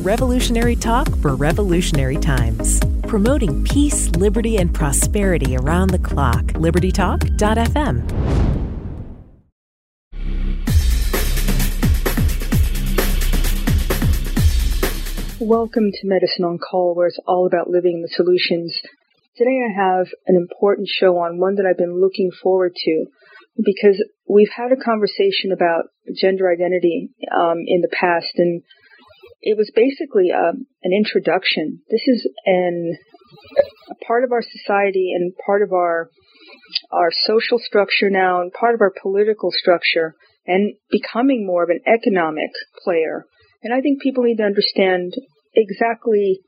Revolutionary talk for revolutionary times. Promoting peace, liberty, and prosperity around the clock. LibertyTalk.fm. Welcome to Medicine on Call, where it's all about living the solutions. Today I have an important show on, one that I've been looking forward to because we've had a conversation about gender identity um, in the past, and it was basically um, an introduction. This is an a part of our society and part of our our social structure now, and part of our political structure, and becoming more of an economic player. And I think people need to understand exactly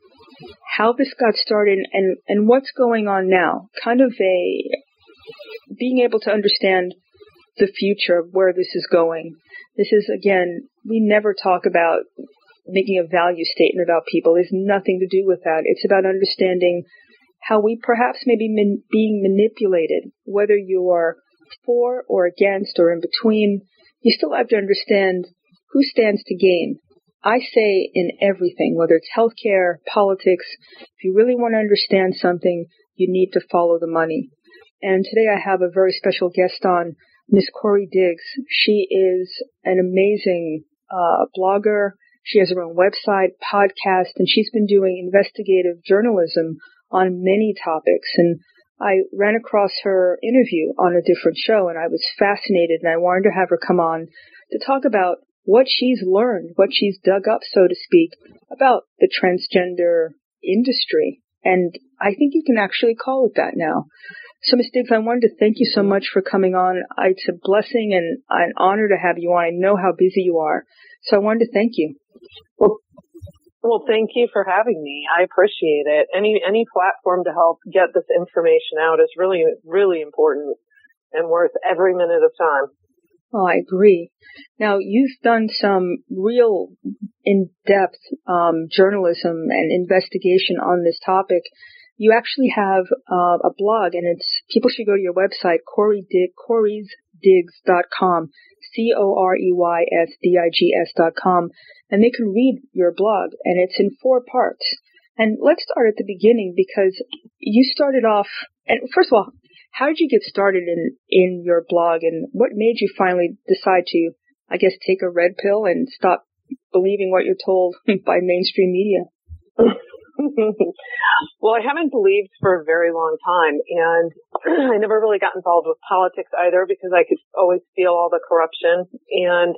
how this got started and, and what's going on now. Kind of a being able to understand the future of where this is going. This is again, we never talk about making a value statement about people. is nothing to do with that. It's about understanding how we perhaps may be man- being manipulated, whether you are for or against or in between. You still have to understand who stands to gain. I say in everything, whether it's healthcare, politics, if you really want to understand something, you need to follow the money. And today I have a very special guest on, Miss Corey Diggs. She is an amazing uh, blogger. She has her own website, podcast, and she's been doing investigative journalism on many topics. And I ran across her interview on a different show and I was fascinated and I wanted to have her come on to talk about what she's learned, what she's dug up, so to speak, about the transgender industry. And I think you can actually call it that now. So, Ms. Diggs, I wanted to thank you so much for coming on. It's a blessing and an honor to have you on. I know how busy you are. So I wanted to thank you. Well, well, thank you for having me. I appreciate it. Any, any platform to help get this information out is really, really important and worth every minute of time. Oh, I agree. Now, you've done some real in-depth um, journalism and investigation on this topic you actually have uh, a blog, and it's people should go to your website, Corey Dig, Corey'sDigs.com, C-O-R-E-Y-S-D-I-G-S dot com, and they can read your blog, and it's in four parts. And let's start at the beginning because you started off, and first of all, how did you get started in, in your blog, and what made you finally decide to, I guess, take a red pill and stop believing what you're told by mainstream media? well, I haven't believed for a very long time and I never really got involved with politics either because I could always feel all the corruption. And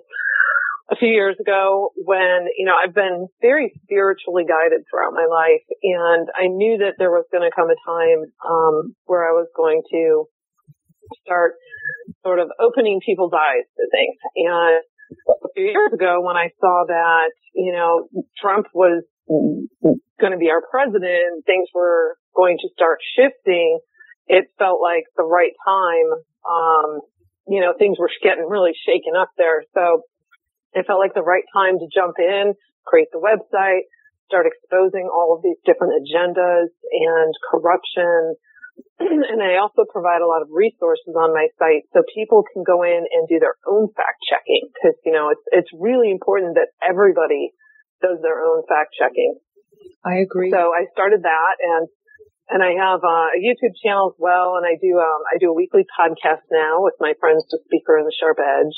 a few years ago when, you know, I've been very spiritually guided throughout my life and I knew that there was going to come a time, um, where I was going to start sort of opening people's eyes to things. And a few years ago when I saw that, you know, Trump was going to be our president, things were going to start shifting, it felt like the right time. Um, you know, things were getting really shaken up there. So it felt like the right time to jump in, create the website, start exposing all of these different agendas and corruption. and I also provide a lot of resources on my site so people can go in and do their own fact checking because, you know, it's, it's really important that everybody does their own fact checking. I agree. So I started that and and I have uh, a YouTube channel as well, and I do um, I do a weekly podcast now with my friends, the Speaker and the Sharp Edge.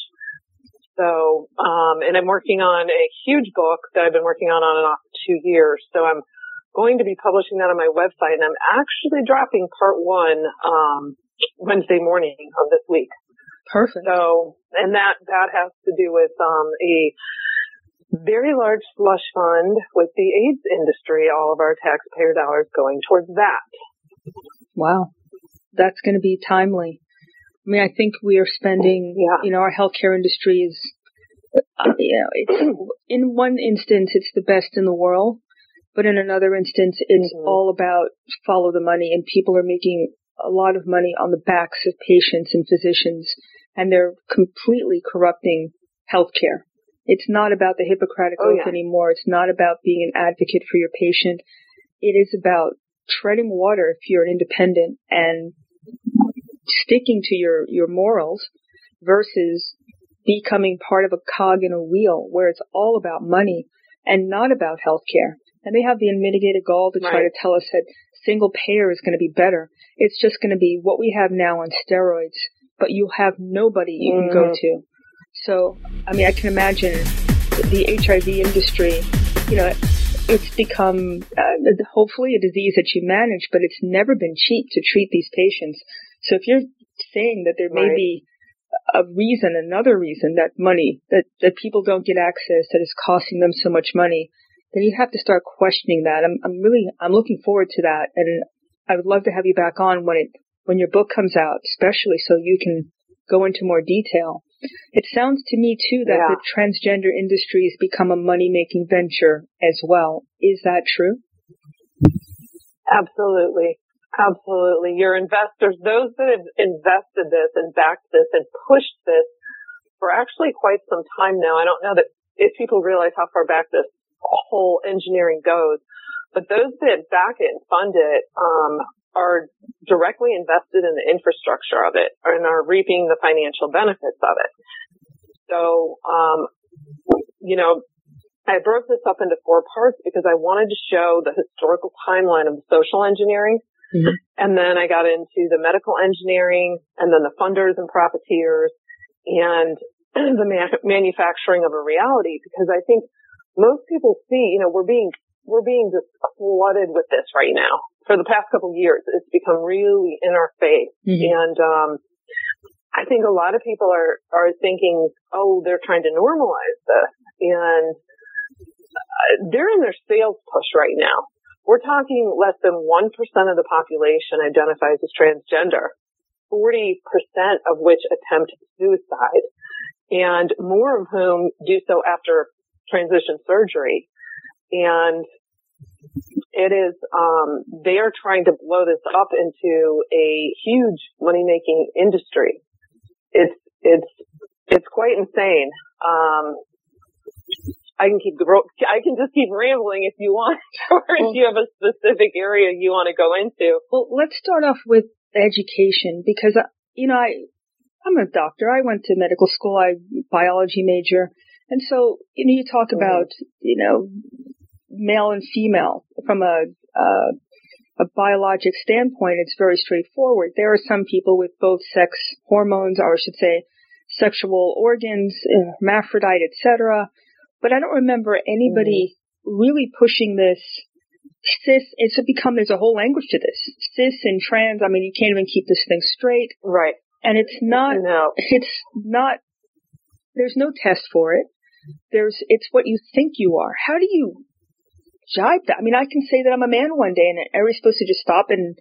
So, um, and I'm working on a huge book that I've been working on on and off two years. So I'm going to be publishing that on my website, and I'm actually dropping part one um, Wednesday morning of this week. Perfect. So, and that that has to do with um, a very large slush fund with the AIDS industry, all of our taxpayer dollars going towards that. Wow. That's going to be timely. I mean, I think we are spending, yeah. you know, our healthcare industry is, uh, you know, it's, in one instance, it's the best in the world, but in another instance, it's mm-hmm. all about follow the money and people are making a lot of money on the backs of patients and physicians and they're completely corrupting healthcare. It's not about the Hippocratic oh, Oath yeah. anymore. It's not about being an advocate for your patient. It is about treading water if you're an independent and sticking to your, your morals versus becoming part of a cog in a wheel where it's all about money. and not about healthcare. And they have the unmitigated gall to try Right. to tell us that single payer is going to be better. It's just going to be what we have now on steroids, but you have nobody you can go Mhm. to. So, I mean, I can imagine the HIV industry, you know, it's become uh, hopefully a disease that you manage, but it's never been cheap to treat these patients. So if you're saying that there may Right. be a reason, another reason that money, that, that people don't get access, that is costing them so much money, then you have to start questioning that. I'm, I'm really, I'm looking forward to that. And I would love to have you back on when it, when your book comes out, especially so you can go into more detail. It sounds to me too that Yeah. the transgender industry has become a money making venture as well. Is that true? Absolutely. Absolutely. Your investors, those that have invested this and backed this and pushed this for actually quite some time now. I don't know that if people realize how far back this whole engineering goes, but those that back it and fund it, um, are directly invested in the infrastructure of it and are reaping the financial benefits of it. So, um, you know, I broke this up into four parts because I wanted to show the historical timeline of social engineering. Mhm. And then I got into the medical engineering and then the funders and profiteers and the ma- manufacturing of a reality because I think most people see, you know, we're being, we're being just flooded with this right now. For the past couple of years, it's become really in our face. Mhm. And, um, I think a lot of people are, are thinking, oh, they're trying to normalize this. And uh, they're in their sales push right now. We're talking less than 1% of the population identifies as transgender, 40% of which attempt suicide, and more of whom do so after transition surgery. And it is, um, they are trying to blow this up into a huge money making industry. It's, it's, it's quite insane. Um, I can keep, I can just keep rambling if you want, or if you have a specific area you want to go into. Well, let's start off with education because, you know, I, I'm a doctor. I went to medical school. I biology major. And so, you know, you talk Mhm. about, you know, male and female from a, uh, a biologic standpoint. It's very straightforward. There are some people with both sex hormones, or I should say, sexual organs, hermaphrodite, etc. But I don't remember anybody really pushing this cis. It's become there's a whole language to this cis and trans. I mean, you can't even keep this thing straight, Right. and it's not. No. It's not. There's no test for it. There's. It's what you think you are. How do you that? I mean, I can say that I'm a man one day, and everybody's supposed to just stop and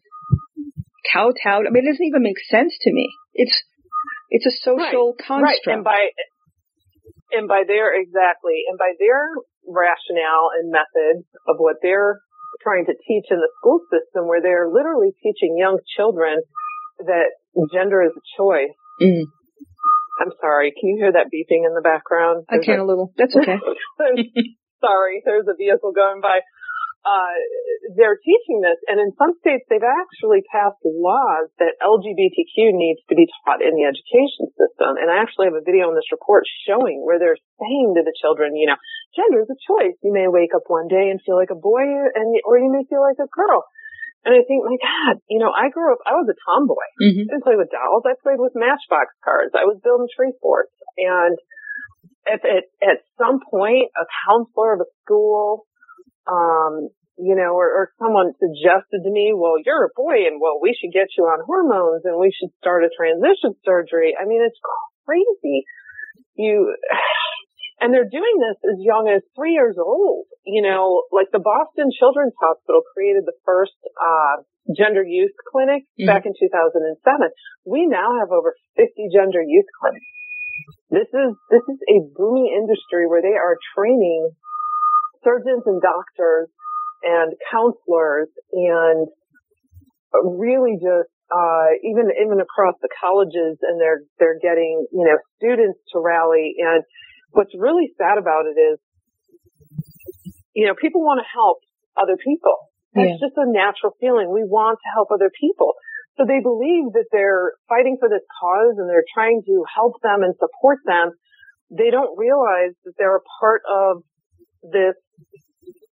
kowtow. I mean, it doesn't even make sense to me. It's it's a social construct. Right. And by and by their exactly and by their rationale and methods of what they're trying to teach in the school system where they're literally teaching young children that gender is a choice. Mm. I'm sorry, can you hear that beeping in the background? I There's can a little. That's okay. sorry, there's a vehicle going by. Uh, they're teaching this, and in some states they've actually passed laws that LGBTQ needs to be taught in the education system. And I actually have a video in this report showing where they're saying to the children, you know, gender is a choice. You may wake up one day and feel like a boy, and or you may feel like a girl. And I think, my God, you know, I grew up, I was a tomboy. hmm I didn't play with dolls. I played with matchbox cars. I was building tree forts. And if at, at some point a counselor of a school, um, you know, or, or someone suggested to me, well, you're a boy and well, we should get you on hormones and we should start a transition surgery. I mean, it's crazy. You, and they're doing this as young as three years old. You know, like the Boston Children's Hospital created the first, uh, gender youth clinic Mhm. back in 2007. We now have over 50 gender youth clinics. This is, this is a booming industry where they are training surgeons and doctors and counselors and really just uh, even even across the colleges and they're they're getting you know students to rally. And what's really sad about it is you know people want to help other people. That's just a natural feeling. We want to help other people so they believe that they're fighting for this cause and they're trying to help them and support them they don't realize that they're a part of this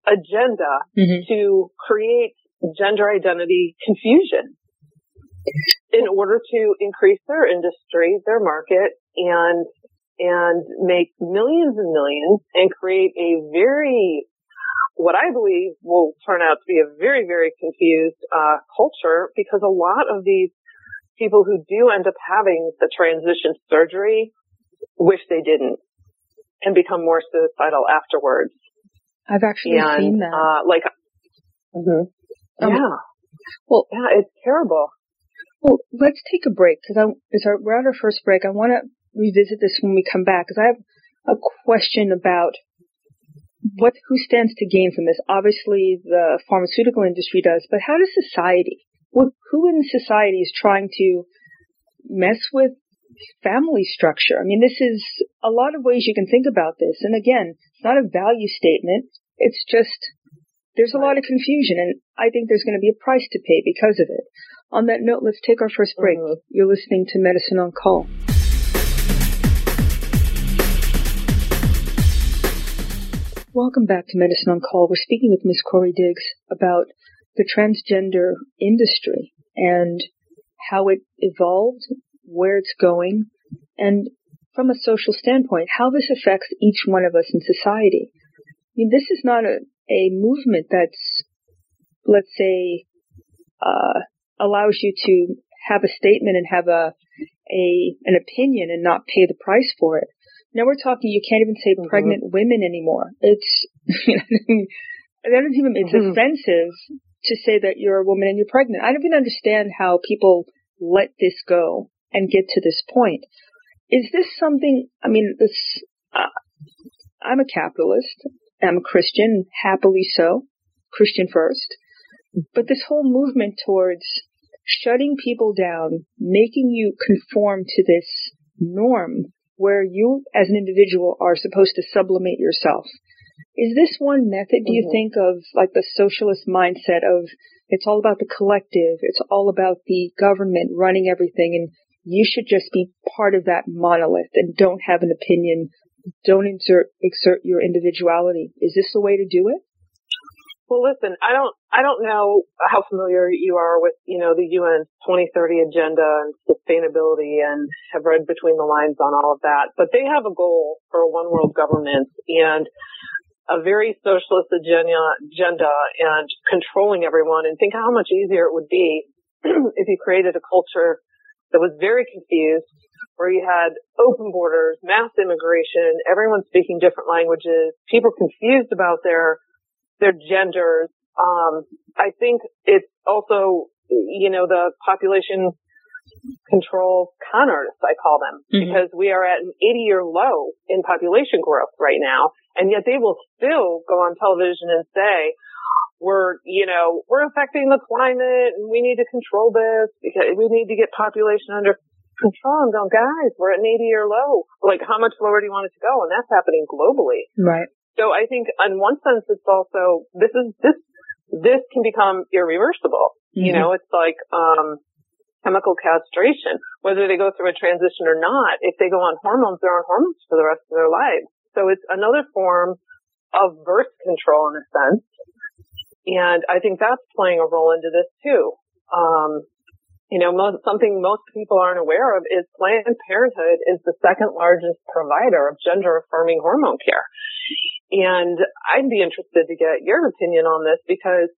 agenda mm-hmm. to create gender identity confusion in order to increase their industry, their market, and and make millions and millions and create a very what I believe will turn out to be a very, very confused uh, culture because a lot of these people who do end up having the transition surgery wish they didn't and become more suicidal afterwards. I've actually and, seen that. Uh, like, mm-hmm. um, yeah. Well, yeah, it's terrible. Well, let's take a break because we're at our first break. I want to revisit this when we come back because I have a question about what who stands to gain from this? Obviously, the pharmaceutical industry does, but how does society? What, who in society is trying to mess with family structure? I mean, this is a lot of ways you can think about this. And again, it's not a value statement. It's just there's a lot of confusion, and I think there's going to be a price to pay because of it. On that note, let's take our first break. Mm-hmm. You're listening to Medicine on Call. Welcome back to Medicine on Call. We're speaking with Miss Corey Diggs about the transgender industry and how it evolved, where it's going, and from a social standpoint, how this affects each one of us in society. I mean, this is not a, a movement that's, let's say, uh, allows you to have a statement and have a, a, an opinion and not pay the price for it. Now we're talking, you can't even say mm-hmm. pregnant women anymore. It's, I don't even, it's mm-hmm. offensive to say that you're a woman and you're pregnant. I don't even understand how people let this go and get to this point. Is this something, I mean, this, uh, I'm a capitalist. I'm a Christian, happily so. Christian first. But this whole movement towards shutting people down, making you conform to this norm where you as an individual are supposed to sublimate yourself. Is this one method, do you mm-hmm. think, of like the socialist mindset of it's all about the collective, it's all about the government running everything, and you should just be part of that monolith and don't have an opinion, don't exert, exert your individuality? Is this the way to do it? Well, listen, I don't, I don't know how familiar you are with, you know, the UN 2030 agenda and sustainability and have read between the lines on all of that, but they have a goal for a one world government and a very socialist agenda, agenda and controlling everyone and think how much easier it would be if you created a culture that was very confused where you had open borders, mass immigration, everyone speaking different languages, people confused about their their genders. Um, I think it's also, you know, the population control con artists, I call them, mm-hmm. because we are at an 80 year low in population growth right now. And yet they will still go on television and say, we're, you know, we're affecting the climate and we need to control this because we need to get population under control. I'm going, guys, we're at an 80 year low. Like, how much lower do you want it to go? And that's happening globally. Right. So I think in one sense it's also, this is, this, this can become irreversible. Mm-hmm. You know, it's like, um, chemical castration, whether they go through a transition or not. If they go on hormones, they're on hormones for the rest of their lives. So it's another form of birth control in a sense. And I think that's playing a role into this too. Um, you know, most, something most people aren't aware of is Planned Parenthood is the second largest provider of gender affirming hormone care. And I'd be interested to get your opinion on this because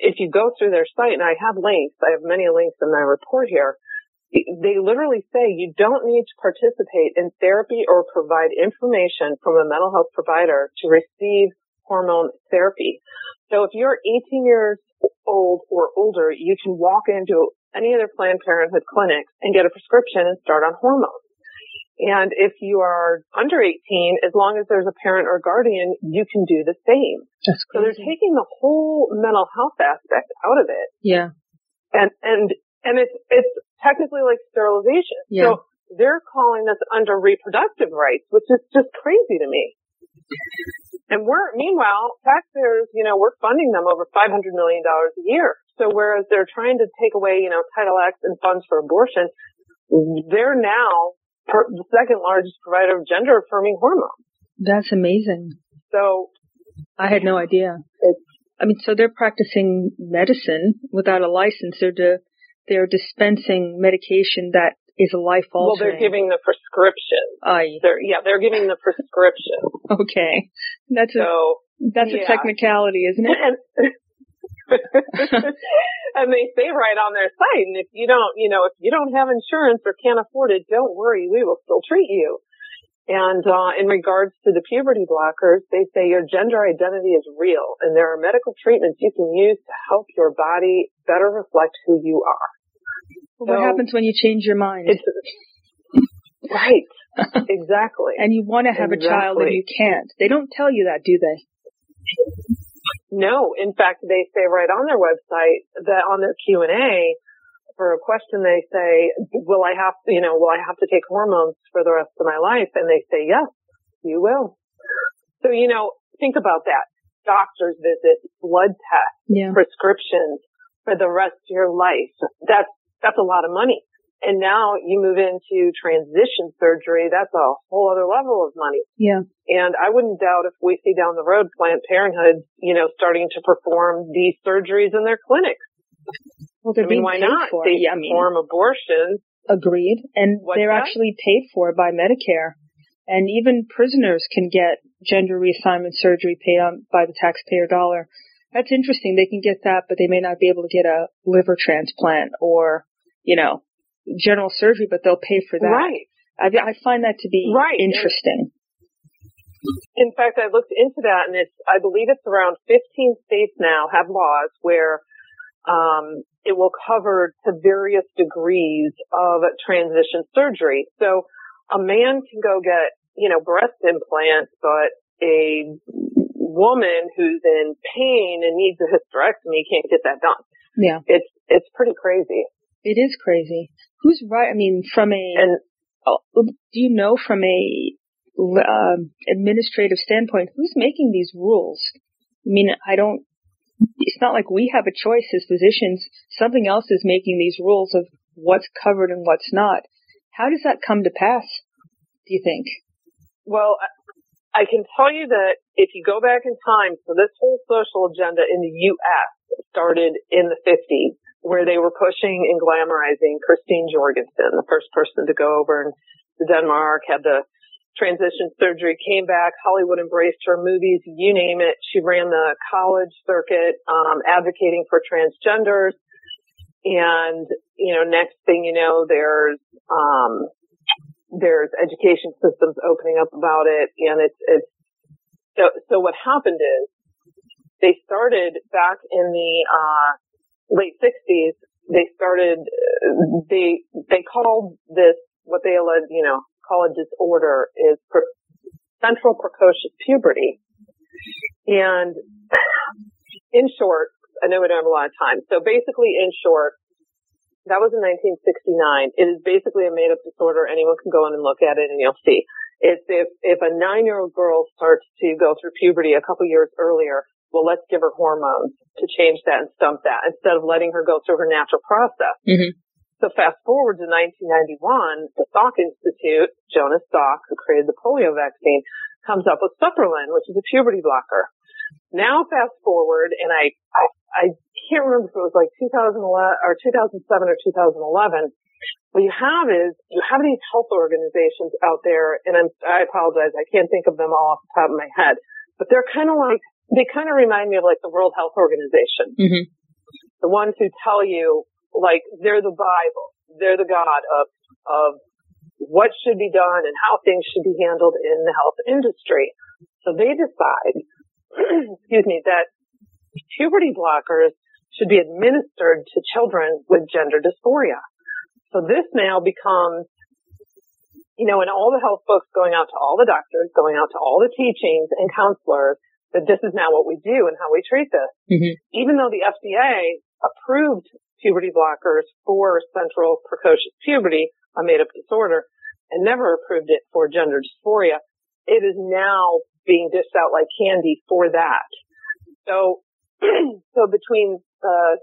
if you go through their site, and I have links, I have many links in my report here, they literally say you don't need to participate in therapy or provide information from a mental health provider to receive hormone therapy. So if you're 18 years old or older, you can walk into any other Planned Parenthood clinics and get a prescription and start on hormones. And if you are under 18, as long as there's a parent or guardian, you can do the same. So they're taking the whole mental health aspect out of it. Yeah. And, and, and it's, it's technically like sterilization. Yeah. So they're calling this under reproductive rights, which is just crazy to me. And we're, meanwhile, taxpayers, you know, we're funding them over $500 million a year. So whereas they're trying to take away, you know, Title X and funds for abortion, they're now per, the second largest provider of gender affirming hormones. That's amazing. So I had no idea. I mean, so they're practicing medicine without a license. They're de- they're dispensing medication that is a life altering. Well, they're giving the prescription. I They're yeah, they're giving the prescription. okay. That's a So that's a technicality, isn't it? and, and they say right on their site, and if you don't, you know, if you don't have insurance or can't afford it, don't worry, we will still treat you. And uh, in regards to the puberty blockers, they say your gender identity is real, and there are medical treatments you can use to help your body better reflect who you are. what so- happens when you change your mind? It's right, exactly. and you want to have a child and you can't. They don't tell you that, do they? No, in fact, they say right on their website that on their Q and A for a question, they say, "Will I have, you know, will I have to take hormones for the rest of my life?" And they say, "Yes, you will." So you know, think about that: doctor's visits, blood tests, Yeah. prescriptions for the rest of your life. That's that's a lot of money. And now you move into transition surgery. That's a whole other level of money. Yeah. And I wouldn't doubt if we see down the road Planned Parenthood, you know, starting to perform these surgeries in their clinics. Well, they're I mean, being why paid not? for. They yeah, I mean, perform abortions. agreed. And What's they're that? actually paid for by Medicare. And even prisoners can get gender reassignment surgery paid on by the taxpayer dollar. That's interesting. They can get that, but they may not be able to get a liver transplant or, you know, general surgery, but they'll pay for that. Right. I, I find that to be Right. interesting. In fact, I looked into that and it's, I believe it's around 15 states now have laws where, um, it will cover to various degrees of transition surgery. So a man can go get, you know, breast implants, but a woman who's in pain and needs a hysterectomy can't get that done. Yeah. It's, it's pretty crazy. It is crazy. Who's right? I mean, from a, And oh, do you know from a um, administrative standpoint, who's making these rules? I mean, I don't. It's not like we have a choice as physicians. Something else is making these rules of what's covered and what's not. How does that come to pass? Do you think? Well, I I can tell you that if you go back in time, so this whole social agenda in the U.S. started in the 50s, where they were pushing and glamorizing Christine Jorgensen, the first person to go over to Denmark, had the transition surgery, came back, Hollywood embraced her movies, you name it. She ran the college circuit, um, advocating for transgenders. And, you know, next thing you know, there's, um, there's education systems opening up about it and it's, it's, so, so what happened is they started back in the, uh, late sixties, they started, they, they called this, what they alleged, you know, call a disorder is per- central precocious puberty. And in short, I know we don't have a lot of time. So basically in short, that was in 1969. It is basically a made up disorder. Anyone can go in and look at it and you'll see. It's if, if a nine year old girl starts to go through puberty a couple years earlier, well, let's give her hormones to change that and stump that instead of letting her go through her natural process. Mm-hmm. So fast forward to 1991, the Salk Institute, Jonas Salk, who created the polio vaccine, comes up with Supprelin, which is a puberty blocker. Now fast forward, and I, I, I can't remember if it was like 2011 or 2007 or 2011. What you have is you have these health organizations out there, and I'm, I apologize, I can't think of them all off the top of my head, but they're kind of like they kind of remind me of like the World Health Organization, Mm-hmm. the ones who tell you like they're the Bible, they're the God of of what should be done and how things should be handled in the health industry. So they decide, excuse me, that puberty blockers should be administered to children with gender dysphoria. So this now becomes, you know, in all the health books going out to all the doctors, going out to all the teachings and counselors, that this is now what we do and how we treat this. Mm-hmm. Even though the FDA approved puberty blockers for central precocious puberty, a made up disorder, and never approved it for gender dysphoria, it is now being dished out like candy for that. So, so between the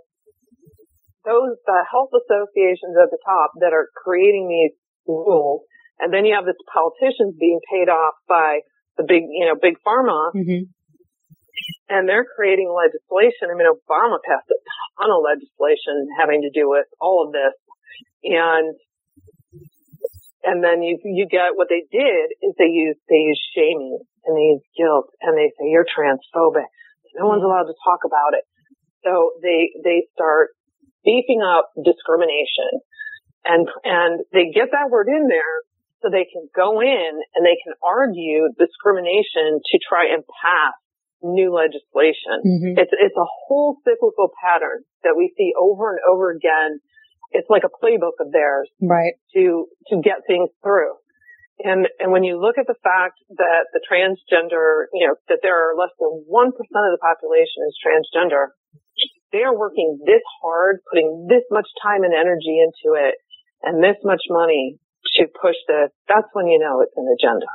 those the health associations at the top that are creating these rules, and then you have the politicians being paid off by the big, you know, big pharma. Mm-hmm. And they're creating legislation. I mean, Obama passed a ton of legislation having to do with all of this, and and then you you get what they did is they use they use shaming and they use guilt and they say you're transphobic. No one's allowed to talk about it. So they they start beefing up discrimination and and they get that word in there so they can go in and they can argue discrimination to try and pass new legislation. Mm-hmm. It's it's a whole cyclical pattern that we see over and over again. It's like a playbook of theirs, right? To to get things through. And and when you look at the fact that the transgender, you know, that there are less than one percent of the population is transgender, they are working this hard, putting this much time and energy into it, and this much money to push this. That's when you know it's an agenda.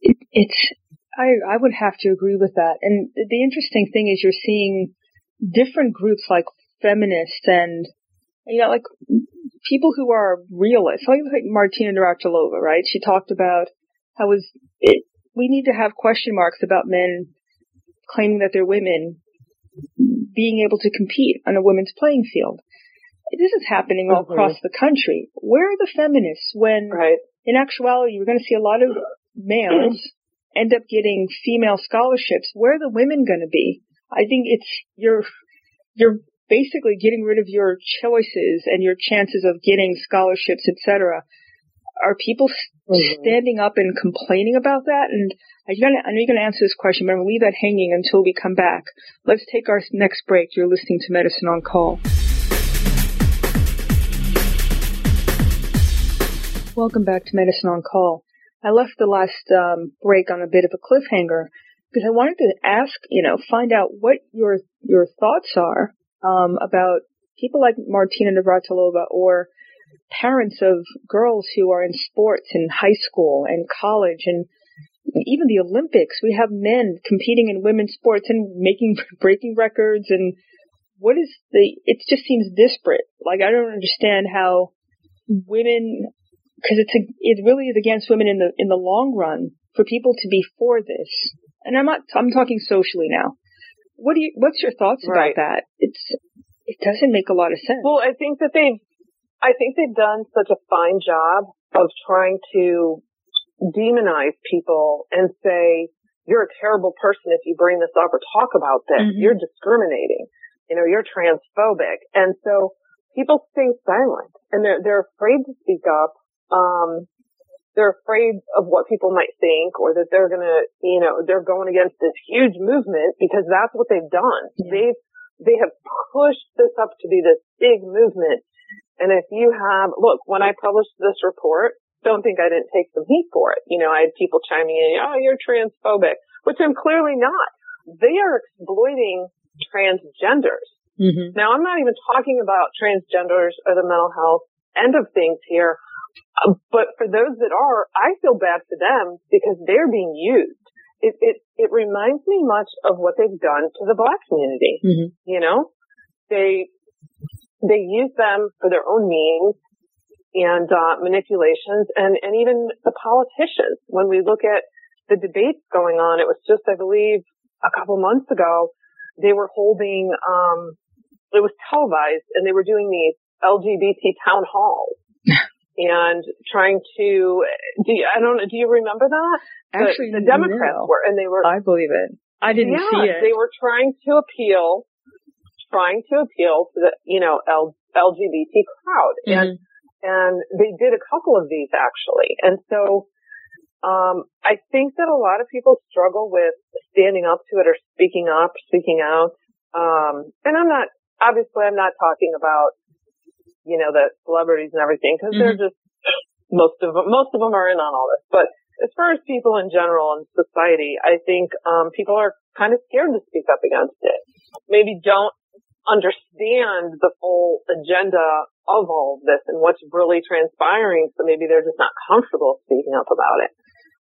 It, it's I, I would have to agree with that. And the interesting thing is you're seeing different groups like feminists and, you know, like people who are realists, like, like Martina Navratilova, right? She talked about how was it, we need to have question marks about men claiming that they're women being able to compete on a women's playing field. This is happening all mm-hmm. across the country. Where are the feminists when, right. in actuality, you're going to see a lot of males end up getting female scholarships, where are the women going to be? I think it's you're you're basically getting rid of your choices and your chances of getting scholarships, etc. Are people mm-hmm. standing up and complaining about that? And I know you're going to answer this question, but I'm going to leave that hanging until we come back. Let's take our next break. You're listening to Medicine on Call. Welcome back to Medicine on Call. I left the last um, break on a bit of a cliffhanger because I wanted to ask, you know, find out what your your thoughts are um, about people like Martina Navratilova or parents of girls who are in sports in high school and college and even the Olympics. We have men competing in women's sports and making breaking records and what is the it just seems disparate. Like I don't understand how women because it's a, it really is against women in the in the long run for people to be for this. And I'm not I'm talking socially now. What do you what's your thoughts right. about that? It's it doesn't make a lot of sense. Well, I think that they've I think they've done such a fine job of trying to demonize people and say you're a terrible person if you bring this up or talk about this. Mm-hmm. You're discriminating. You know, you're transphobic. And so people stay silent and they're they're afraid to speak up um, they're afraid of what people might think or that they're going to, you know, they're going against this huge movement because that's what they've done. Yeah. They've, they have pushed this up to be this big movement. And if you have, look, when I published this report, don't think I didn't take some heat for it. You know, I had people chiming in, oh, you're transphobic, which I'm clearly not. They are exploiting transgenders. Mm-hmm. Now, I'm not even talking about transgenders or the mental health end of things here. Uh, but for those that are, I feel bad for them because they're being used. It, it, it reminds me much of what they've done to the black community. Mm-hmm. You know, they, they use them for their own means and, uh, manipulations and, and even the politicians. When we look at the debates going on, it was just, I believe, a couple months ago, they were holding, um, it was televised and they were doing these LGBT town halls. And trying to do you, I don't know do you remember that actually the, the Democrats no. were and they were I believe it I didn't yeah, see it they were trying to appeal trying to appeal to the you know L, LGBT crowd mm-hmm. and and they did a couple of these actually and so um, I think that a lot of people struggle with standing up to it or speaking up, speaking out. Um, and I'm not, obviously I'm not talking about you know, the celebrities and everything because mm-hmm. they're just most of them, most of them are in on all this. But as far as people in general and society, I think um, people are kind of scared to speak up against it. Maybe don't understand the full agenda of all of this and what's really transpiring. So maybe they're just not comfortable speaking up about it.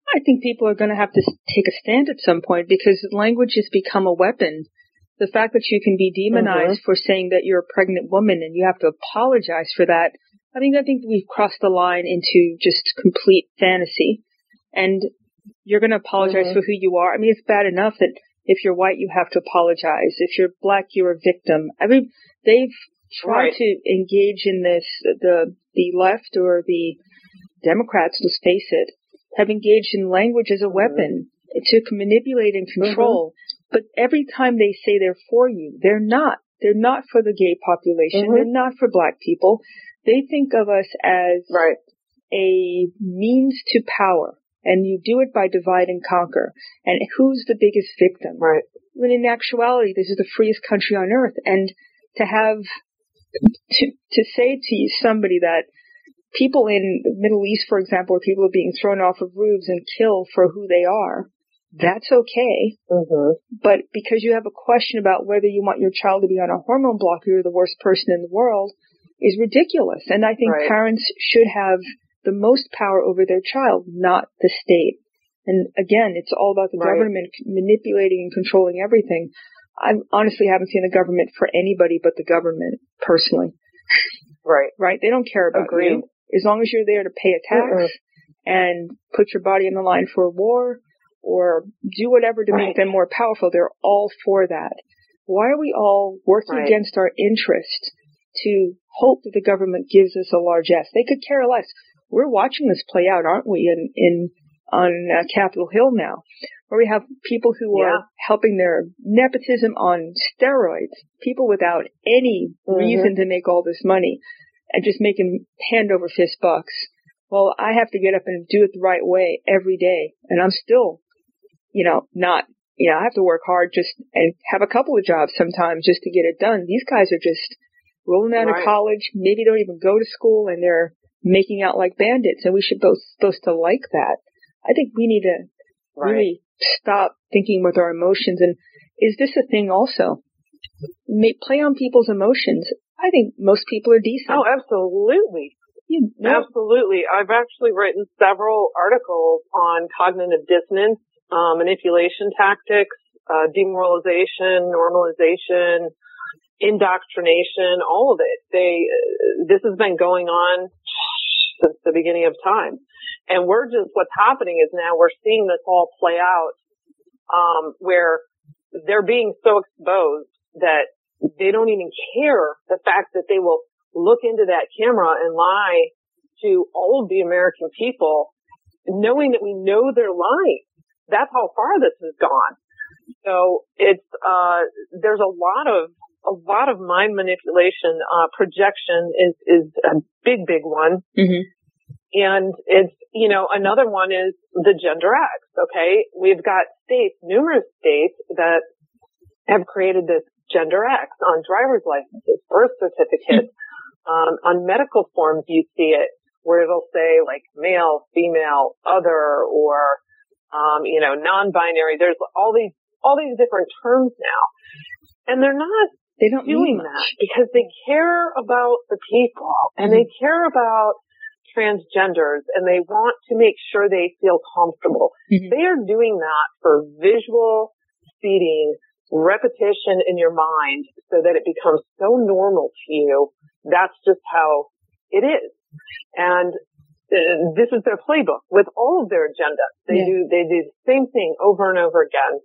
I think people are going to have to take a stand at some point because language has become a weapon the fact that you can be demonized mm-hmm. for saying that you're a pregnant woman and you have to apologize for that, I mean, I think we've crossed the line into just complete fantasy. And you're going to apologize mm-hmm. for who you are. I mean, it's bad enough that If you're white, you have to apologize. If you're black, you're a victim. I mean, they've tried Right. to engage in this. The the left or the Democrats, let's face it, have engaged in language as a weapon to manipulate and control. But every time they say they're for you, they're not. They're not for the gay population. Mhm. They're not for black people. They think of us as Right. a means to power. And you do it by divide and conquer. And who's the biggest victim? Right. When in actuality, this is the freest country on earth. And to have, to, to say to you, somebody that people in the Middle East, for example, people are being thrown off of roofs and killed for who they are, that's okay. hmm But because you have a question about whether you want your child to be on a hormone blocker, you're the worst person in the world, is ridiculous. And I think Right. parents should have the most power over their child, not the state. And again, it's all about the Right. government manipulating and controlling everything. I honestly haven't seen the government for anybody but the government, personally. Right. Right? They don't care about Agreed. you. As long as you're there to pay a tax Mm-mm. and put your body on the line for a war or do whatever to make them more powerful, they're all for that. Why are we all working Right. against our interest to hope that the government gives us a largesse? They could care less. We're watching this play out, aren't we, in, in on uh, Capitol Hill now, where we have people who Yeah. are helping their nepotism on steroids, people without any Mhm. reason to make all this money and just making hand over fist bucks. Well, I have to get up and do it the right way every day, and I'm still, you know, not, you know, I have to work hard just and have a couple of jobs sometimes just to get it done. These guys are just rolling out of college, maybe don't even go to school, and they're making out like bandits, and we should both supposed to like that. I think we need to Right. really stop thinking with our emotions. And is this a thing also? May, play on people's emotions. I think most people are decent. Oh, absolutely. you know, Absolutely. I've actually written several articles on cognitive dissonance, uh, manipulation tactics, uh, demoralization, normalization, indoctrination, all of it. They, uh, this has been going on since the beginning of time. And we're just, what's happening is now we're seeing this all play out, um, where they're being so exposed that they don't even care the fact that they will look into that camera and lie to all of the American people, knowing that we know they're lying. That's how far this has gone. So it's uh, there's a lot of a lot of mind manipulation. Uh, projection is is a big big one, Mhm. and it's you know another one is the gender X. Okay, we've got states, numerous states that have created this gender X on driver's licenses, birth certificates, um, on medical forms. You see it where it'll say like male, female, other, or um, you know non-binary. There's all these all these different terms now, and they're not they don't doing mean that because they care about the people and they care about transgenders and they want to make sure they feel comfortable. Mhm. They are doing that for visual feeding, repetition in your mind so that it becomes so normal to you. That's just how it is. And uh, this is their playbook with all of their agendas. They Yeah. do, they do the same thing over and over again.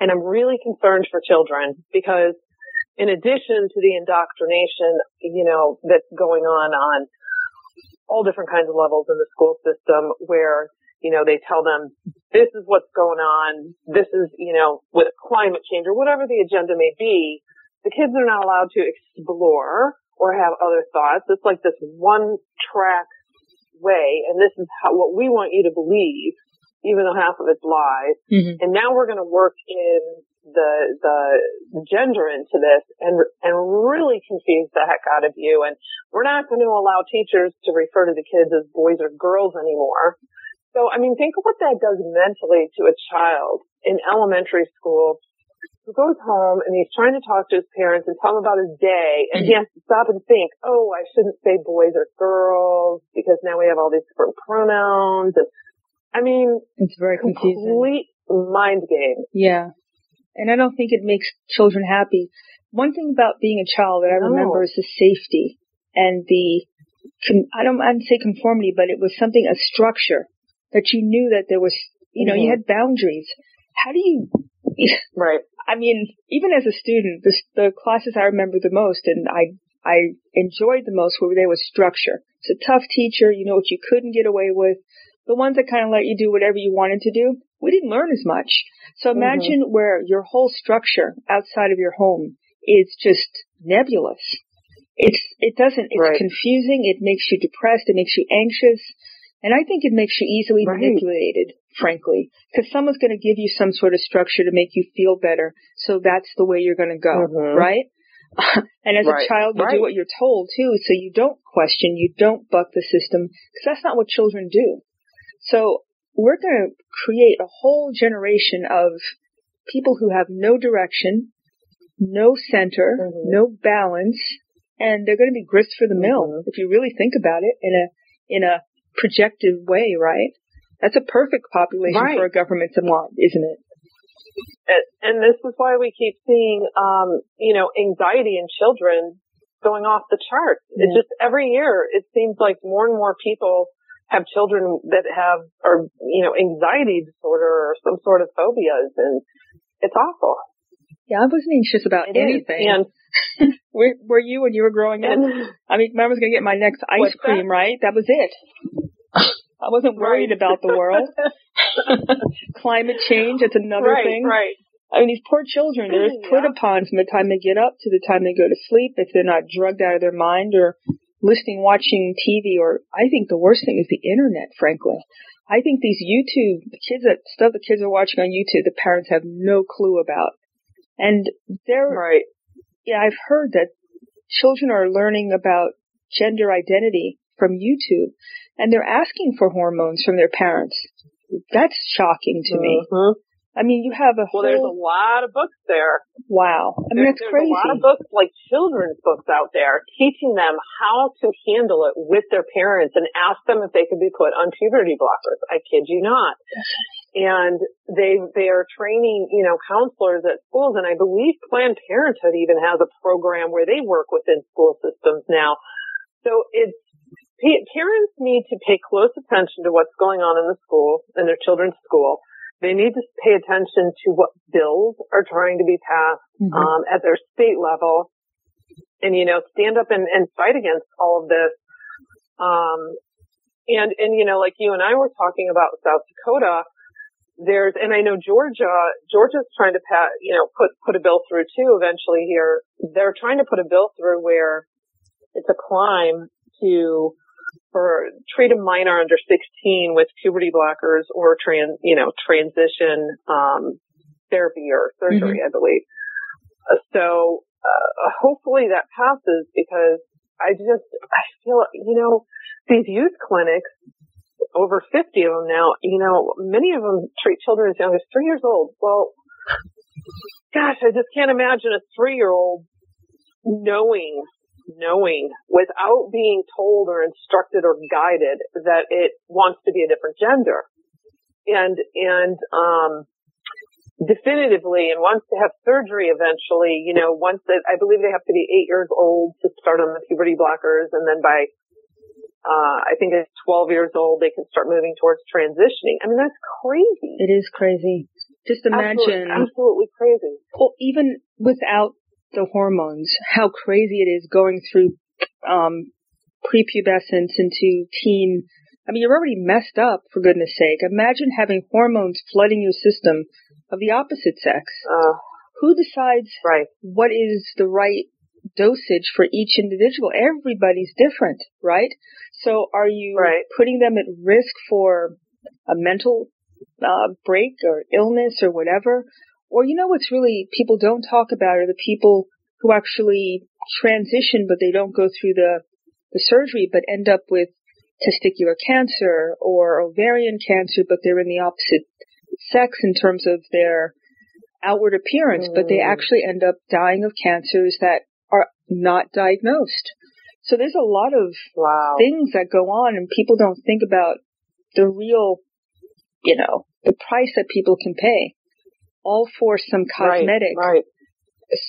And I'm really concerned for children because in addition to the indoctrination, you know, that's going on on all different kinds of levels in the school system where, you know, they tell them this is what's going on. This is, you know, with climate change or whatever the agenda may be. The kids are not allowed to explore or have other thoughts. It's like this one track way. And this is how, what we want you to believe, even though half of it's lies. Mhm. And now we're going to work in the the gender into this and and really confuse the heck out of you. And we're not going to allow teachers to refer to the kids as boys or girls anymore. So I mean, think of what that does mentally to a child in elementary school goes home and he's trying to talk to his parents and tell them about his day, and he has to stop and think, oh, I shouldn't say boys or girls because now we have all these different pronouns. And, I mean, It's very confusing. complete mind game. Yeah. And I don't think it makes children happy. One thing about being a child that I remember is the safety and the, I don't, I don't say conformity, but it was something, a structure that you knew that there was, you know, you Mhm. had boundaries. How do you, right. I mean, even as a student, the, the classes I remember the most and I, I enjoyed the most were there was structure. It's a tough teacher. You know what you couldn't get away with. The ones that kind of let you do whatever you wanted to do, we didn't learn as much. So mm-hmm. imagine mm-hmm. where your whole structure outside of your home is just nebulous. It's, it doesn't, it's right. confusing. It makes you depressed. It makes you anxious. And I think it makes you easily right. manipulated, frankly, because someone's going to give you some sort of structure to make you feel better. So that's the way you're going to go, mm-hmm. right? and as right. a child, you do what you're told too, so you don't question, you don't buck the system, because that's not what children do. So we're going to create a whole generation of people who have no direction, no center, mm-hmm. no balance, and they're going to be grist for the mill mm-hmm. if you really think about it in a in a projective way, right? That's a perfect population right. for a government to want, isn't it? And this is why we keep seeing, um, you know, anxiety in children going off the charts. Yeah. It's just every year it seems like more and more people have children that have, or, you know, anxiety disorder or some sort of phobias and it's awful. Yeah, I wasn't anxious about it anything. Were, were you when you were growing up? I mean, I was going to get my next ice cream, that? right? That was it. I wasn't worried right. about the world. Climate change, it's another right, thing. Right. I mean, these poor children, they're yeah. put upon from the time they get up to the time they go to sleep if they're not drugged out of their mind or listening, watching TV, or I think the worst thing is the internet, frankly. I think these YouTube, the kids that, stuff the kids are watching on YouTube, the parents have no clue about. And they're, right. Yeah, I've heard that children are learning about gender identity from YouTube and they're asking for hormones from their parents. That's shocking to mm-hmm. me. I mean, you have a well. Whole... There's a lot of books there. Wow, I mean there, that's there's crazy. There's a lot of books, like children's books, out there, teaching them how to handle it with their parents and ask them if they could be put on puberty blockers. I kid you not. And they they are training, you know, counselors at schools, and I believe Planned Parenthood even has a program where they work within school systems now. So it's parents need to pay close attention to what's going on in the school, in their children's school they need to pay attention to what bills are trying to be passed mm-hmm. um, at their state level, and you know, stand up and, and fight against all of this. Um, and and you know, like you and I were talking about South Dakota, there's and I know Georgia, Georgia's trying to pass, you know, put put a bill through too. Eventually, here they're trying to put a bill through where it's a crime to for treat a minor under 16 with puberty blockers or trans, you know, transition, um, therapy or surgery, mm-hmm. I believe. Uh, so, uh, hopefully that passes because I just, I feel, you know, these youth clinics, over 50 of them now, you know, many of them treat children as young as three years old. Well, gosh, I just can't imagine a three year old knowing knowing without being told or instructed or guided that it wants to be a different gender. And, and, um, definitively and wants to have surgery eventually, you know, once that, I believe they have to be eight years old to start on the puberty blockers and then by, uh, I think at 12 years old, they can start moving towards transitioning. I mean, that's crazy. It is crazy. Just imagine. Absolutely, absolutely crazy. Well, even without the hormones, how crazy it is going through um, prepubescence into teen. I mean, you're already messed up, for goodness sake. Imagine having hormones flooding your system of the opposite sex. Uh, Who decides right. what is the right dosage for each individual? Everybody's different, right? So are you right. putting them at risk for a mental uh, break or illness or whatever? Or you know what's really people don't talk about are the people who actually transition but they don't go through the the surgery but end up with testicular cancer or ovarian cancer but they're in the opposite sex in terms of their outward appearance but they mm. actually end up dying of cancers that not diagnosed. So there's a lot of wow. things that go on and people don't think about the real, you know, the price that people can pay all for some cosmetic right, right.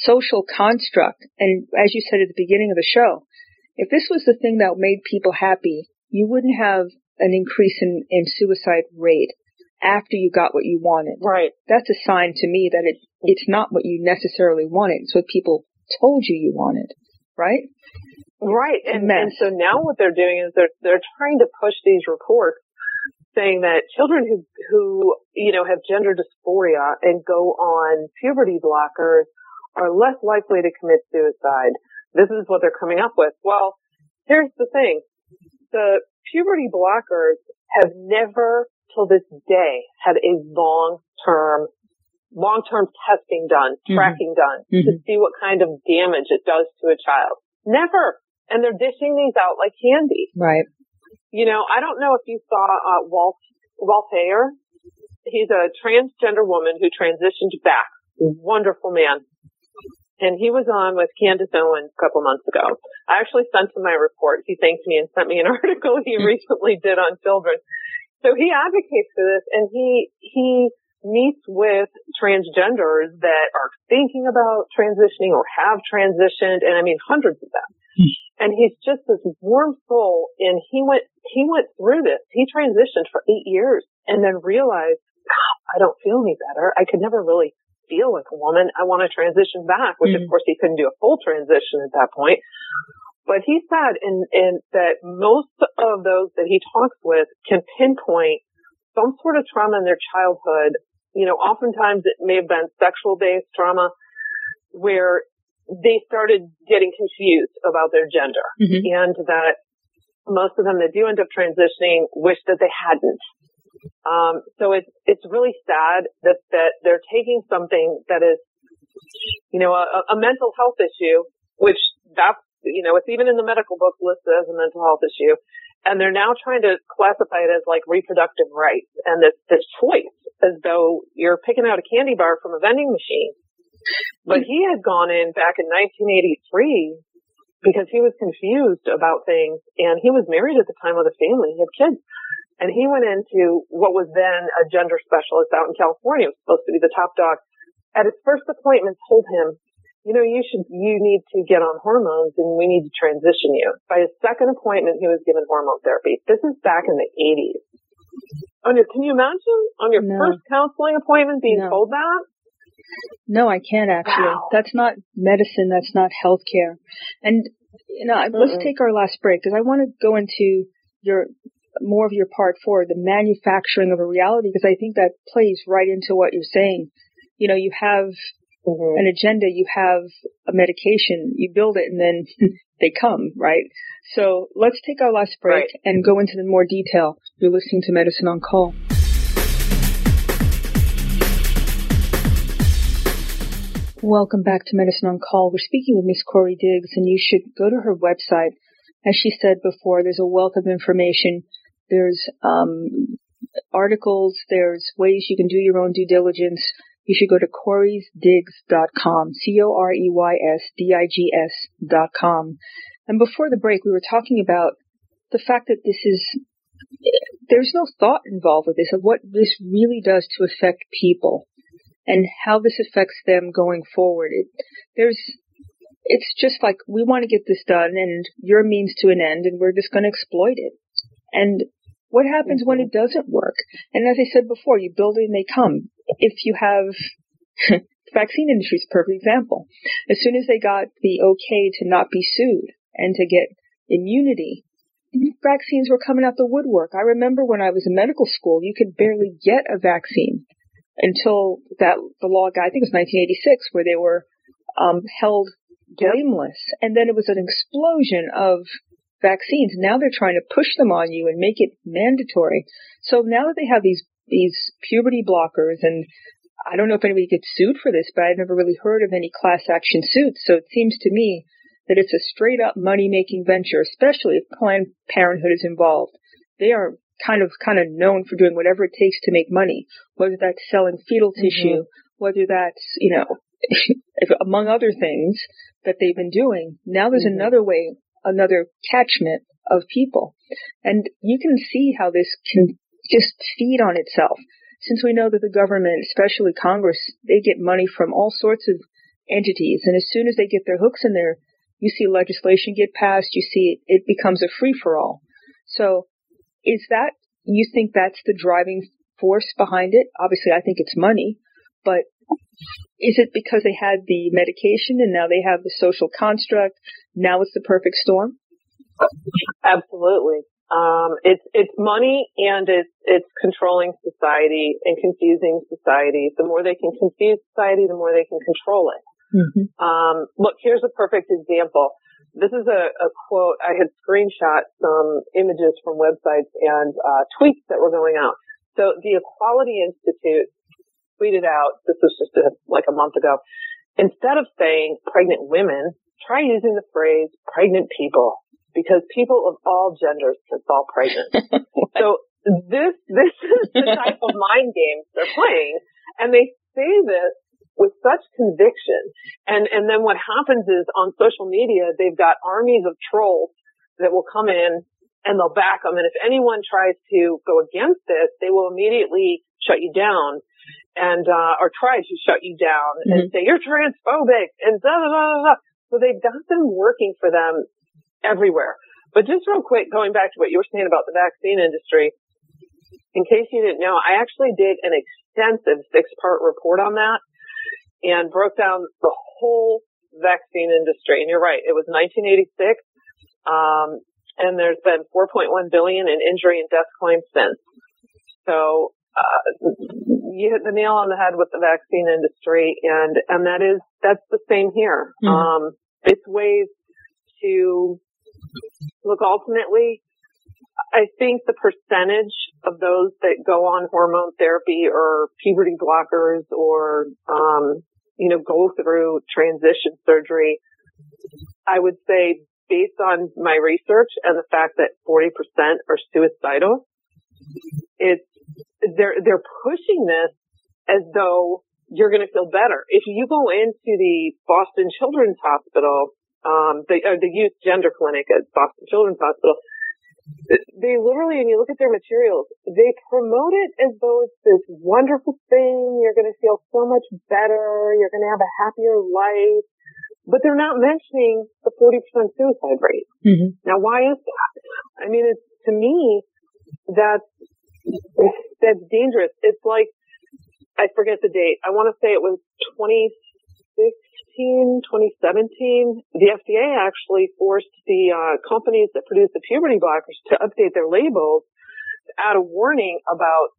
social construct. And as you said at the beginning of the show, if this was the thing that made people happy, you wouldn't have an increase in, in suicide rate. after you got what you wanted. Right. That's a sign to me that it it's not what you necessarily wanted. It's what people told you you wanted. Right? Right. And, and so now what they're doing is they're they're trying to push these reports saying that children who who you know have gender dysphoria and go on puberty blockers are less likely to commit suicide. This is what they're coming up with. Well, here's the thing. The puberty blockers have never till this day had a long term long term testing done, mm-hmm. tracking done mm-hmm. to see what kind of damage it does to a child. Never. And they're dishing these out like candy. Right. You know, I don't know if you saw uh, Walt Waltair. He's a transgender woman who transitioned back. Wonderful man. And he was on with Candace Owens a couple months ago. I actually sent him my report. He thanked me and sent me an article he recently did on children. So he advocates for this and he, he meets with transgenders that are thinking about transitioning or have transitioned and I mean hundreds of them. And he's just this warm soul and he went, he went through this. He transitioned for eight years and then realized, I don't feel any better. I could never really feel like a woman. I want to transition back, which mm-hmm. of course he couldn't do a full transition at that point. But he said in, in that most of those that he talks with can pinpoint some sort of trauma in their childhood. You know, oftentimes it may have been sexual based trauma where they started getting confused about their gender mm-hmm. and that most of them that do end up transitioning wish that they hadn't. Um, so it's, it's really sad that, that they're taking something that is, you know, a, a mental health issue, which that's you know, it's even in the medical book listed as a mental health issue. And they're now trying to classify it as like reproductive rights and this, this choice as though you're picking out a candy bar from a vending machine. But he had gone in back in 1983 because he was confused about things and he was married at the time with a family. He had kids. And he went into what was then a gender specialist out in California. Was supposed to be the top dog. At his first appointment told him you know, you should, you need to get on hormones and we need to transition you. By his second appointment, he was given hormone therapy. This is back in the 80s. On your, can you imagine on your no. first counseling appointment being no. told that? No, I can't actually. Wow. That's not medicine. That's not healthcare. And, you know, Mm-mm. let's take our last break because I want to go into your, more of your part four, the manufacturing of a reality, because I think that plays right into what you're saying. You know, you have mm-hmm. an agenda, you have a medication, you build it and then they come, right? So let's take our last break right. and go into the more detail. You're listening to Medicine on Call. Welcome back to Medicine on Call. We're speaking with Miss Corey Diggs and you should go to her website. As she said before, there's a wealth of information. There's um, articles, there's ways you can do your own due diligence you should go to coreysdigs.com, C-O-R-E-Y-S-D-I-G-S.com. And before the break, we were talking about the fact that this is, there's no thought involved with this of what this really does to affect people and how this affects them going forward. It, there's, it's just like we want to get this done and you're means to an end and we're just going to exploit it. And what happens when it doesn't work? And as I said before, you build it and they come. If you have the vaccine industry is a perfect example. As soon as they got the okay to not be sued and to get immunity, vaccines were coming out the woodwork. I remember when I was in medical school, you could barely get a vaccine until that the law got, I think it was 1986, where they were um, held blameless, and then it was an explosion of vaccines. Now they're trying to push them on you and make it mandatory. So now that they have these these puberty blockers and I don't know if anybody gets sued for this, but I've never really heard of any class action suits. So it seems to me that it's a straight up money making venture, especially if Planned Parenthood is involved. They are kind of kind of known for doing whatever it takes to make money, whether that's selling fetal mm-hmm. tissue, whether that's you know, if, among other things that they've been doing. Now there's mm-hmm. another way another catchment of people. And you can see how this can just feed on itself. Since we know that the government, especially Congress, they get money from all sorts of entities. And as soon as they get their hooks in there, you see legislation get passed, you see it, it becomes a free for all. So is that, you think that's the driving force behind it? Obviously, I think it's money, but is it because they had the medication and now they have the social construct? Now it's the perfect storm? Absolutely. Um, it's it's money and it's it's controlling society and confusing society. The more they can confuse society, the more they can control it. Mm-hmm. Um, look, here's a perfect example. This is a, a, quote. I had screenshot some images from websites and uh, tweets that were going out. So the Equality Institute tweeted out. This was just a, like a month ago. Instead of saying pregnant women, try using the phrase pregnant people because people of all genders can fall pregnant. so this this is the type of mind games they're playing, and they say this with such conviction. And and then what happens is on social media they've got armies of trolls that will come in and they'll back them. And if anyone tries to go against it, they will immediately shut you down and uh, or try to shut you down mm-hmm. and say you're transphobic and da da da. So they've got them working for them everywhere. But just real quick, going back to what you were saying about the vaccine industry, in case you didn't know, I actually did an extensive six part report on that and broke down the whole vaccine industry. And you're right, it was 1986. Um, and there's been 4.1 billion in injury and death claims since. So, uh, you hit the nail on the head with the vaccine industry and, and that is, that's the same here. Mm-hmm. Um, it's ways to Look, ultimately, I think the percentage of those that go on hormone therapy or puberty blockers or, um, you know, go through transition surgery, I would say based on my research and the fact that 40% are suicidal, it's, they're, they're pushing this as though you're going to feel better. If you go into the Boston Children's Hospital um, the, uh, the youth gender clinic at Boston Children's Hospital, they literally, when you look at their materials, they promote it as though it's this wonderful thing. You're going to feel so much better. You're going to have a happier life. But they're not mentioning the 40% suicide rate. Mm-hmm. Now, why is that? I mean, it's, to me, that's, that's dangerous. It's like, I forget the date. I want to say it was 26 2016, 2017, the FDA actually forced the uh, companies that produce the puberty blockers to update their labels to add a warning about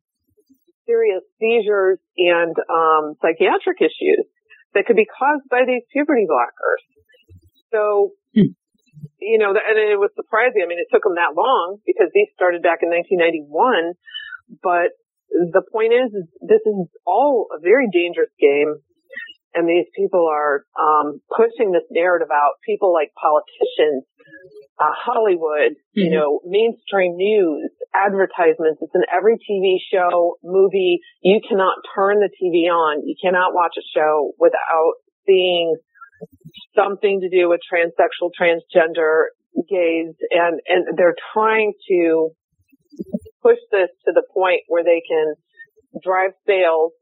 serious seizures and um, psychiatric issues that could be caused by these puberty blockers. So, hmm. you know, and it was surprising. I mean, it took them that long because these started back in 1991, but the point is, is this is all a very dangerous game and these people are um, pushing this narrative out. People like politicians, uh, Hollywood, mm-hmm. you know, mainstream news, advertisements. It's in every TV show, movie. You cannot turn the TV on. You cannot watch a show without seeing something to do with transsexual, transgender, gays, and and they're trying to push this to the point where they can drive sales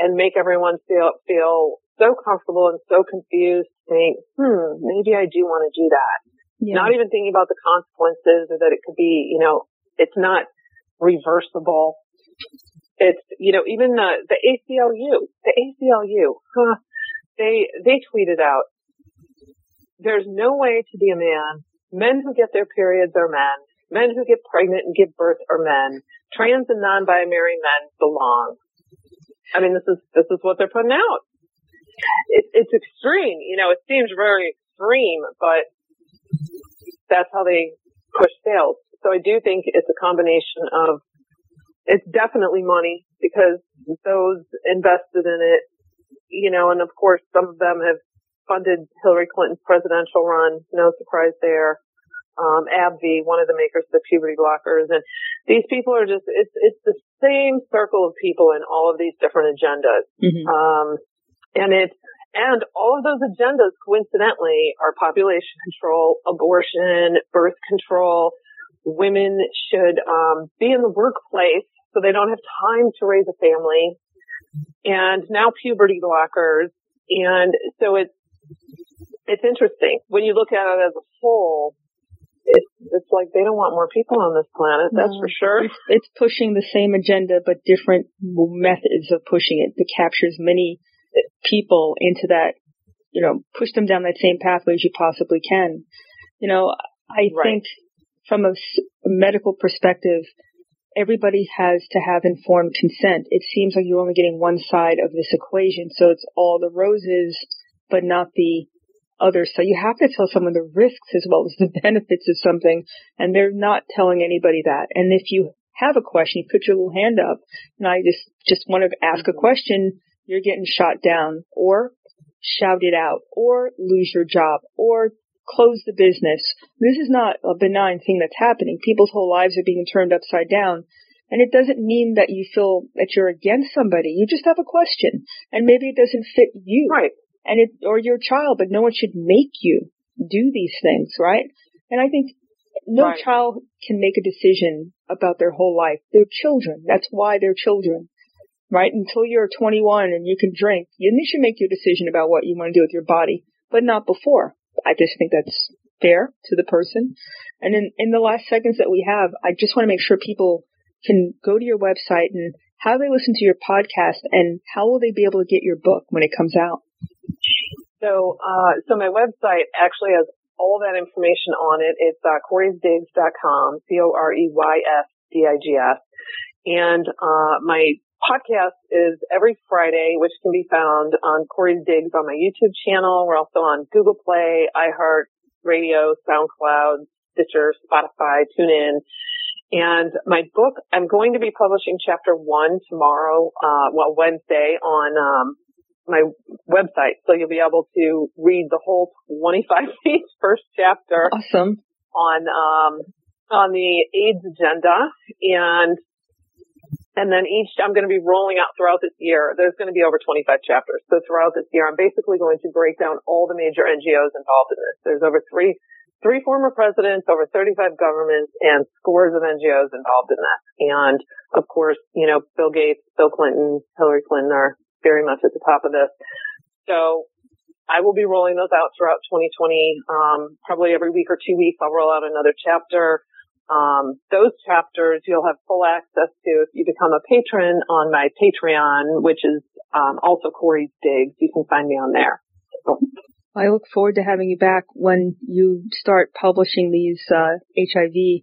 and make everyone feel feel so comfortable and so confused think, hmm, maybe I do want to do that. Yeah. Not even thinking about the consequences or that it could be, you know, it's not reversible. It's, you know, even the, the ACLU, the ACLU, huh, they, they tweeted out, there's no way to be a man. Men who get their periods are men. Men who get pregnant and give birth are men. Trans and non-binary men belong. I mean, this is, this is what they're putting out it, it's extreme. You know, it seems very extreme, but that's how they push sales. So I do think it's a combination of, it's definitely money because those invested in it, you know, and of course some of them have funded Hillary Clinton's presidential run. No surprise there. Um, AbbVie, one of the makers of the puberty blockers, and these people are just, it's, it's the same circle of people in all of these different agendas. Mm-hmm. Um, and it, and all of those agendas coincidentally are population control, abortion, birth control. Women should um, be in the workplace so they don't have time to raise a family. And now puberty blockers. And so it's, it's interesting when you look at it as a whole. It's it's like they don't want more people on this planet. That's no, for sure. It's, it's pushing the same agenda, but different methods of pushing it. That captures many people into that, you know, push them down that same pathway as you possibly can. You know, I right. think from a medical perspective, everybody has to have informed consent. It seems like you're only getting one side of this equation, so it's all the roses, but not the others. So you have to tell someone the risks as well as the benefits of something, and they're not telling anybody that. And if you have a question, you put your little hand up, and I just just want to ask a question, you're getting shot down, or shout it out, or lose your job, or close the business. This is not a benign thing that's happening. People's whole lives are being turned upside down. And it doesn't mean that you feel that you're against somebody. You just have a question. And maybe it doesn't fit you. Right and it, or your child, but no one should make you do these things, right? And I think no right. child can make a decision about their whole life. They're children. That's why they're children, right? Until you're 21 and you can drink, you should make your decision about what you want to do with your body, but not before. I just think that's fair to the person. And in, in the last seconds that we have, I just want to make sure people can go to your website and how they listen to your podcast and how will they be able to get your book when it comes out? So, uh, so my website actually has all that information on it. It's uh, coreysdigs.com, C-O-R-E-Y-S-D-I-G-S. And uh, my podcast is every Friday, which can be found on Corey's Digs on my YouTube channel. We're also on Google Play, iHeart Radio, SoundCloud, Stitcher, Spotify, TuneIn. And my book, I'm going to be publishing chapter one tomorrow, uh, well, Wednesday on, um, my website. So you'll be able to read the whole 25 page first chapter. Awesome. On, um, on the AIDS agenda and and then each, I'm going to be rolling out throughout this year. There's going to be over 25 chapters. So throughout this year, I'm basically going to break down all the major NGOs involved in this. There's over three, three former presidents, over 35 governments, and scores of NGOs involved in this. And of course, you know, Bill Gates, Bill Clinton, Hillary Clinton are very much at the top of this. So I will be rolling those out throughout 2020. Um, probably every week or two weeks, I'll roll out another chapter. Um, those chapters you'll have full access to if you become a patron on my Patreon, which is um, also Corey's Digs. You can find me on there. I look forward to having you back when you start publishing these uh, HIV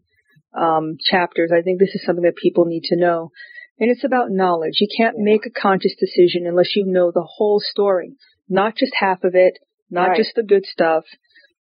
um, chapters. I think this is something that people need to know. And it's about knowledge. You can't make a conscious decision unless you know the whole story, not just half of it, not right. just the good stuff.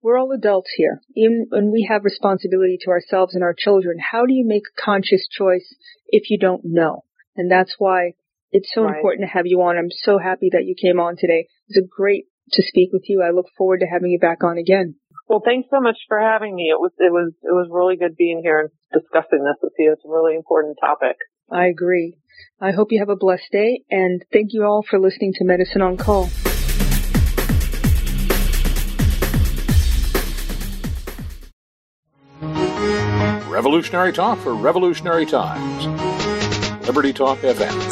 We're all adults here. Even when we have responsibility to ourselves and our children, how do you make a conscious choice if you don't know? And that's why it's so right. important to have you on. I'm so happy that you came on today. It's was great to speak with you. I look forward to having you back on again. Well, thanks so much for having me. It was it was it was really good being here and discussing this with you. It's a really important topic. I agree. I hope you have a blessed day, and thank you all for listening to Medicine on Call. Revolutionary talk for revolutionary times. Liberty Talk FM.